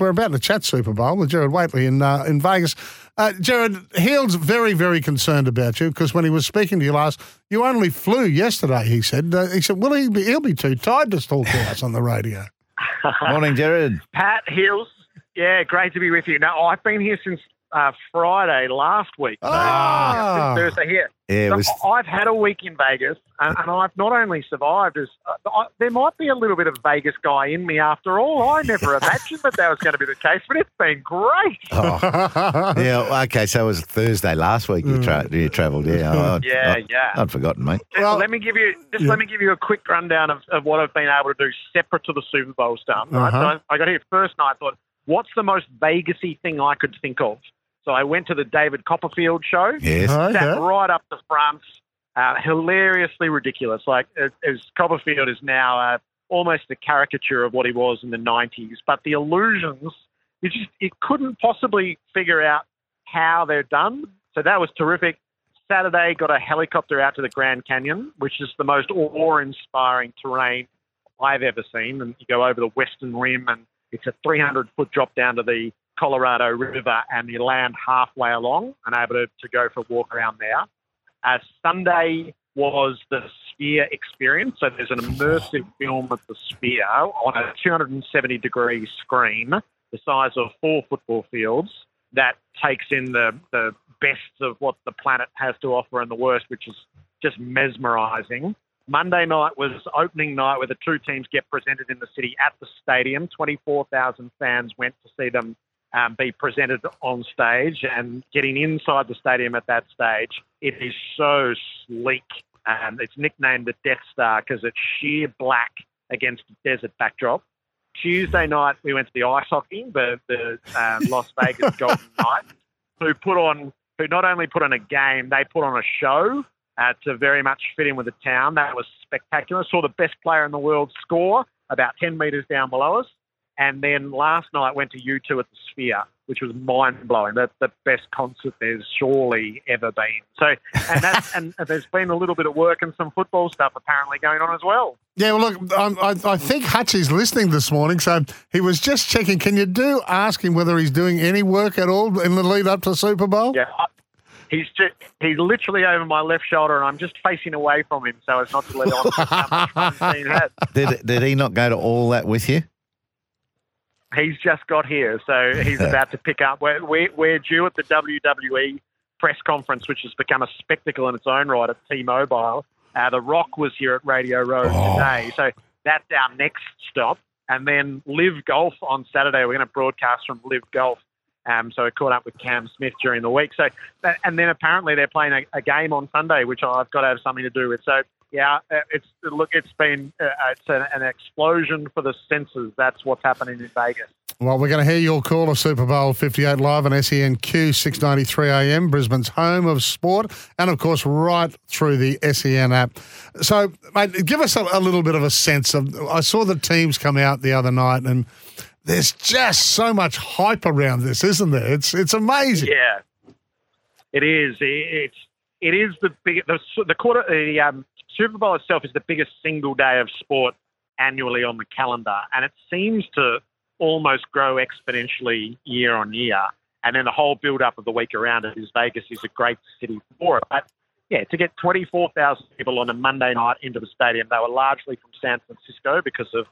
We're about to chat Super Bowl with Gerard Whateley in uh, in Vegas. Uh, Gerard, Heald's very, very concerned about you because when he was speaking to you last, you only flew yesterday. He said. Uh, he said, "Well, he be, he'll be too tired to talk to us on the radio." Morning, Gerard. Pat Hills. Yeah, great to be with you. Now, I've been here since uh, Friday last week. So, Ah. Thursday here. Yeah, So was. I've had a week in Vegas, and, and I've not only survived as uh, I, there might be a little bit of Vegas guy in me after all. I never imagined that that was going to be the case, but it's been great. Oh, yeah, okay, so it was Thursday last week you, tra- you travelled, yeah. I'd, Yeah, I'd, yeah. I'd forgotten, mate. Just Well- let me give you just Yeah. let me give you a quick rundown of, of what I've been able to do separate to the Super Bowl stuff. Right? Uh-huh. So I, I got here first night. I thought, what's the most Vegasy thing I could think of? So I went to the David Copperfield show. Yes. Okay. sat right up the front, uh, hilariously ridiculous. Like as, Copperfield is now uh, almost a caricature of what he was in the '90s, but the illusions, you just you couldn't possibly figure out how they're done. So that was terrific. Saturday got a helicopter out to the Grand Canyon, which is the most awe-inspiring terrain I've ever seen. And you go over the western rim, and it's a 300 foot drop down to the Colorado River, and you land halfway along and able to, to go for a walk around there. Uh, Sunday was the Sphere experience. So there's an immersive film of the Sphere on a 270 degree screen, the size of four football fields, that takes in the, the best of what the planet has to offer and the worst, which is just mesmerizing. Monday night was opening night where the two teams get presented in the city at the stadium. 24,000 fans went to see them um, be presented on stage and getting inside the stadium at that stage. It is so sleek. Um, it's nicknamed the Death Star because it's sheer black against a desert backdrop. Tuesday night, we went to the ice hockey, the, the um, Las Vegas Golden Knights, who put on, who not only put on a game, they put on a show uh, to very much fit in with the town. That was spectacular. Saw the best player in the world score about 10 metres down below us. And then last night went to U2 at the Sphere, which was mind blowing. That's the best concert there's surely ever been. So, and that's, and there's been a little bit of work and some football stuff apparently going on as well. Yeah, well, look, um, I, I think Hutchie's listening this morning, so he was just checking. Can you do ask him whether he's doing any work at all in the lead up to Super Bowl? Yeah. I- He's just, he's literally over my left shoulder, and I'm just facing away from him so as not to let on how much fun he's had. Did, did he not go to all that with you? He's just got here, so he's about to pick up. We're, we're, we're due at the WWE press conference, which has become a spectacle in its own right at T-Mobile. Uh, the Rock was here at Radio Row today, so that's our next stop. And then Live Golf on Saturday. We're going to broadcast from Live Golf. Um, so I caught up with Cam Smith during the week. So, and then apparently they're playing a, a game on Sunday, which I've got to have something to do with. So, yeah, uh, it's look, it's been uh, it's an, an explosion for the senses. That's what's happening in Vegas. Well, we're going to hear your call of Super Bowl 58 live on SENQ 693 AM, Brisbane's home of sport, and of course, right through the SEN app. So, mate, give us a, a little bit of a sense of. I saw the teams come out the other night, and there's just so much hype around this, isn't there? It's it's amazing. Yeah, It's it is the big the the quarter the um, Super Bowl itself is the biggest single day of sport annually on the calendar, and it seems to almost grow exponentially year on year. And then the whole build up of the week around it is Vegas is a great city for it. But yeah, to get 24,000 people on a Monday night into the stadium, they were largely from San Francisco because of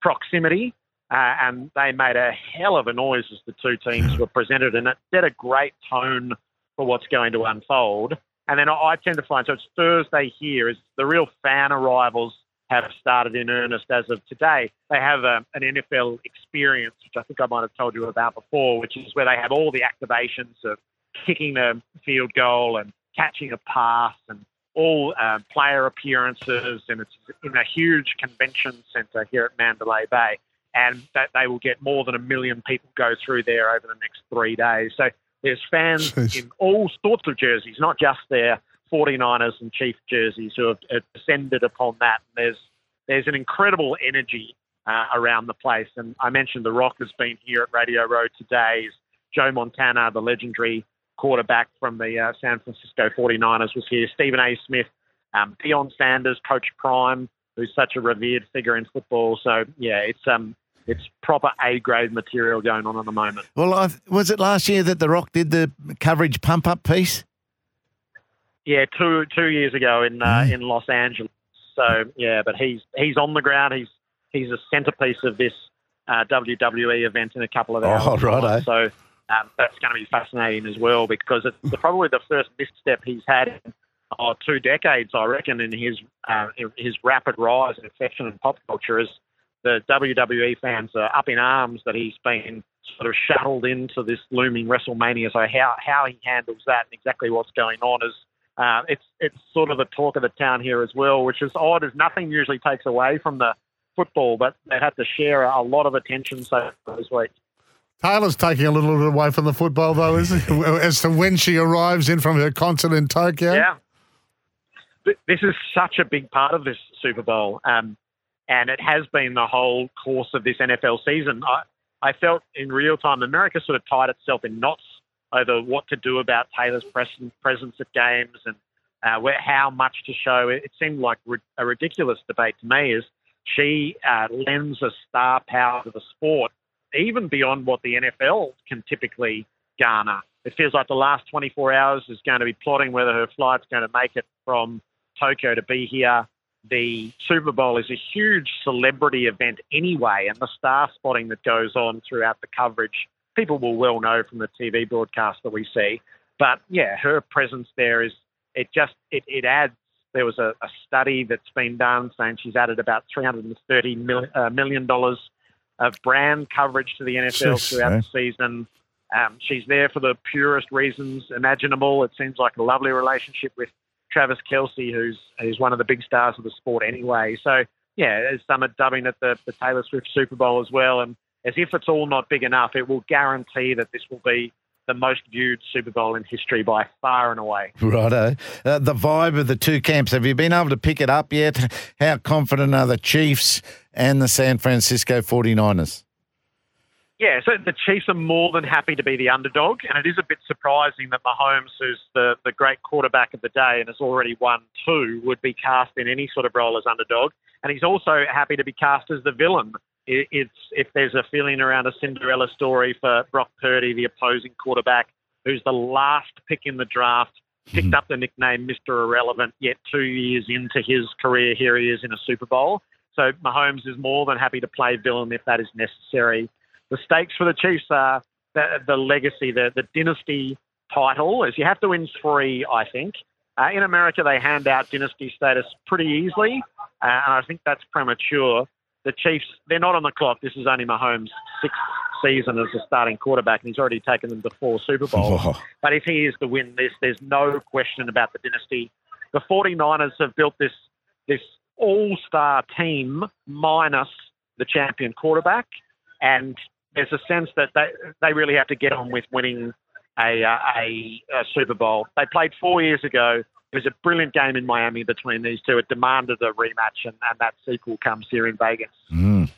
proximity. uh, and they made a hell of a noise as the two teams were presented, and it set a great tone for what's going to unfold. And then I tend to find so it's Thursday here is the real fan arrivals have started in earnest as of today. They have a, an NFL experience, which I think I might have told you about before, which is where they have all the activations of kicking the field goal and catching a pass and all uh, player appearances, and it's in a huge convention centre here at Mandalay Bay and that they will get more than a million people go through there over the next three days. So there's fans Jeez. in all sorts of jerseys, not just their 49ers and Chief jerseys who have, descended upon that. And there's there's an incredible energy uh, around the place. And I mentioned The Rock has been here at Radio Row today. Joe Montana, the legendary quarterback from the uh, San Francisco 49ers, was here. Stephen A. Smith, um, Deion Sanders, Coach Prime, who's such a revered figure in football. So yeah, it's um it's proper A grade material going on at the moment. Well, I've, was it last year that The Rock did the coverage pump up piece? Yeah, two two years ago in uh, mm. in Los Angeles. So yeah, but he's he's on the ground. He's he's a centerpiece of this uh, WWE event in a couple of hours. Oh, right. So um, that's going to be fascinating as well because it's probably the first misstep he's had in oh, two decades, I reckon, in his uh, his rapid rise in affection and pop culture. Is the WWE fans are up in arms that he's been sort of shuttled into this looming WrestleMania. So how how he handles that and exactly what's going on is uh, it's it's sort of the talk of the town here as well, which is odd as nothing usually takes away from the football, but they had to share a lot of attention so this week. Taylor's taking a little bit away from the football, though, is it? As to when she arrives in from her concert in Tokyo. Yeah, this is such a big part of this Super Bowl. Um, and it has been the whole course of this NFL season. I, I felt in real time America sort of tied itself in knots over what to do about Taylor's presence at games and uh, where, how much to show. It, it seemed like a ridiculous debate to me. Is she uh, lends a star power to the sport even beyond what the NFL can typically garner. It feels like the last 24 hours is going to be plotting whether her flight's going to make it from Tokyo to be here the Super Bowl is a huge celebrity event anyway, and the star spotting that goes on throughout the coverage, people will well know from the TV broadcast that we see. But yeah, her presence there is it just it, it adds. There was a, a study that's been done saying she's added about three hundred and thirty mil, uh, million dollars of brand coverage to the NFL Jeez, throughout the season. Um, she's there for the purest reasons imaginable. It seems like a lovely relationship with Travis Kelce, who's who's one of the big stars of the sport anyway. So yeah, as some are dubbing it the, the Taylor Swift Super Bowl as well. And as if it's all not big enough, it will guarantee that this will be the most viewed Super Bowl in history by far and away. Righto. Uh, the vibe of the two camps, have you been able to pick it up yet? How confident are the Chiefs and the San Francisco 49ers? Yeah, so the Chiefs are more than happy to be the underdog, and it is a bit surprising that Mahomes, who's the, the great quarterback of the day and has already won two, would be cast in any sort of role as underdog. And he's also happy to be cast as the villain. It's if there's a feeling around a Cinderella story for Brock Purdy, the opposing quarterback, who's the last pick in the draft, picked mm-hmm. up the nickname Mr. Irrelevant, yet two years into his career, here he is in a Super Bowl. So Mahomes is more than happy to play villain if that is necessary the stakes for the Chiefs are the, the legacy, the, the dynasty title, is you have to win three, I think. Uh, in America, they hand out dynasty status pretty easily, uh, and I think that's premature. The Chiefs, they're not on the clock. This is only Mahomes' sixth season as a starting quarterback, and he's already taken them to four Super Bowls. But if he is to win this, there's no question about the dynasty. The 49ers have built this this all-star team minus the champion quarterback, and there's a sense that they they really have to get on with winning a, uh, a, a Super Bowl. They played four years ago. It was a brilliant game in Miami between these two. It demanded a rematch, and, and that sequel comes here in Vegas. Mm.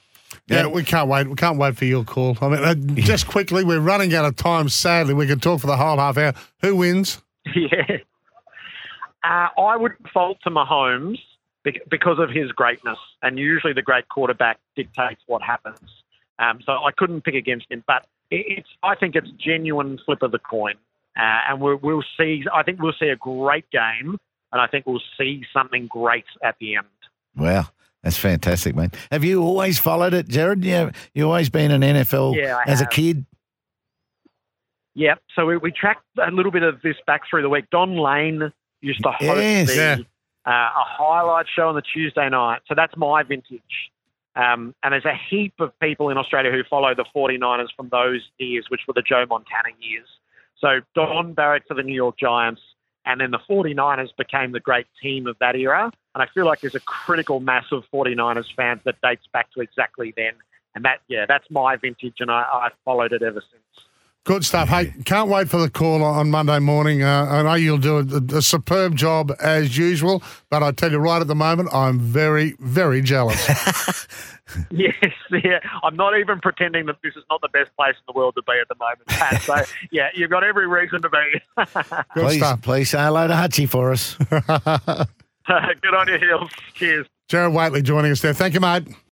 Yeah, yeah, we can't wait. We can't wait for your call. I mean, uh, just quickly, we're running out of time. Sadly, we can talk for the whole half hour. Who wins? Yeah, uh, I would fault to Mahomes because of his greatness, and usually the great quarterback dictates what happens. Um, so I couldn't pick against him, but it's I think it's genuine flip of the coin, uh, and we'll, we'll see. I think we'll see a great game, and I think we'll see something great at the end. Well, That's fantastic, mate. Have you always followed it, Gerard? Yeah, you always been an NFL Yeah, I as a kid. Yeah. So we, we tracked a little bit of this back through the week. Don Lane used to host Yes. the, Yeah. uh, a highlight show on the Tuesday night. So that's my vintage. Um, and there's a heap of people in Australia who follow the 49ers from those years, which were the Joe Montana years. So Don Barrett for the New York Giants, and then the 49ers became the great team of that era. And I feel like there's a critical mass of 49ers fans that dates back to exactly then. And that, yeah, that's my vintage, and I, I followed it ever since. Good stuff. Hey, can't wait for the call on Monday morning. Uh, I know you'll do a, a superb job as usual, but I tell you right at the moment, I'm very, very jealous. Yes, yeah. I'm not even pretending that this is not the best place in the world to be at the moment, Pat. So, yeah, you've got every reason to be. Good please, stuff. please say hello to Hutchie for us. Good on your heels. Cheers. Gerard Whateley joining us there. Thank you, mate.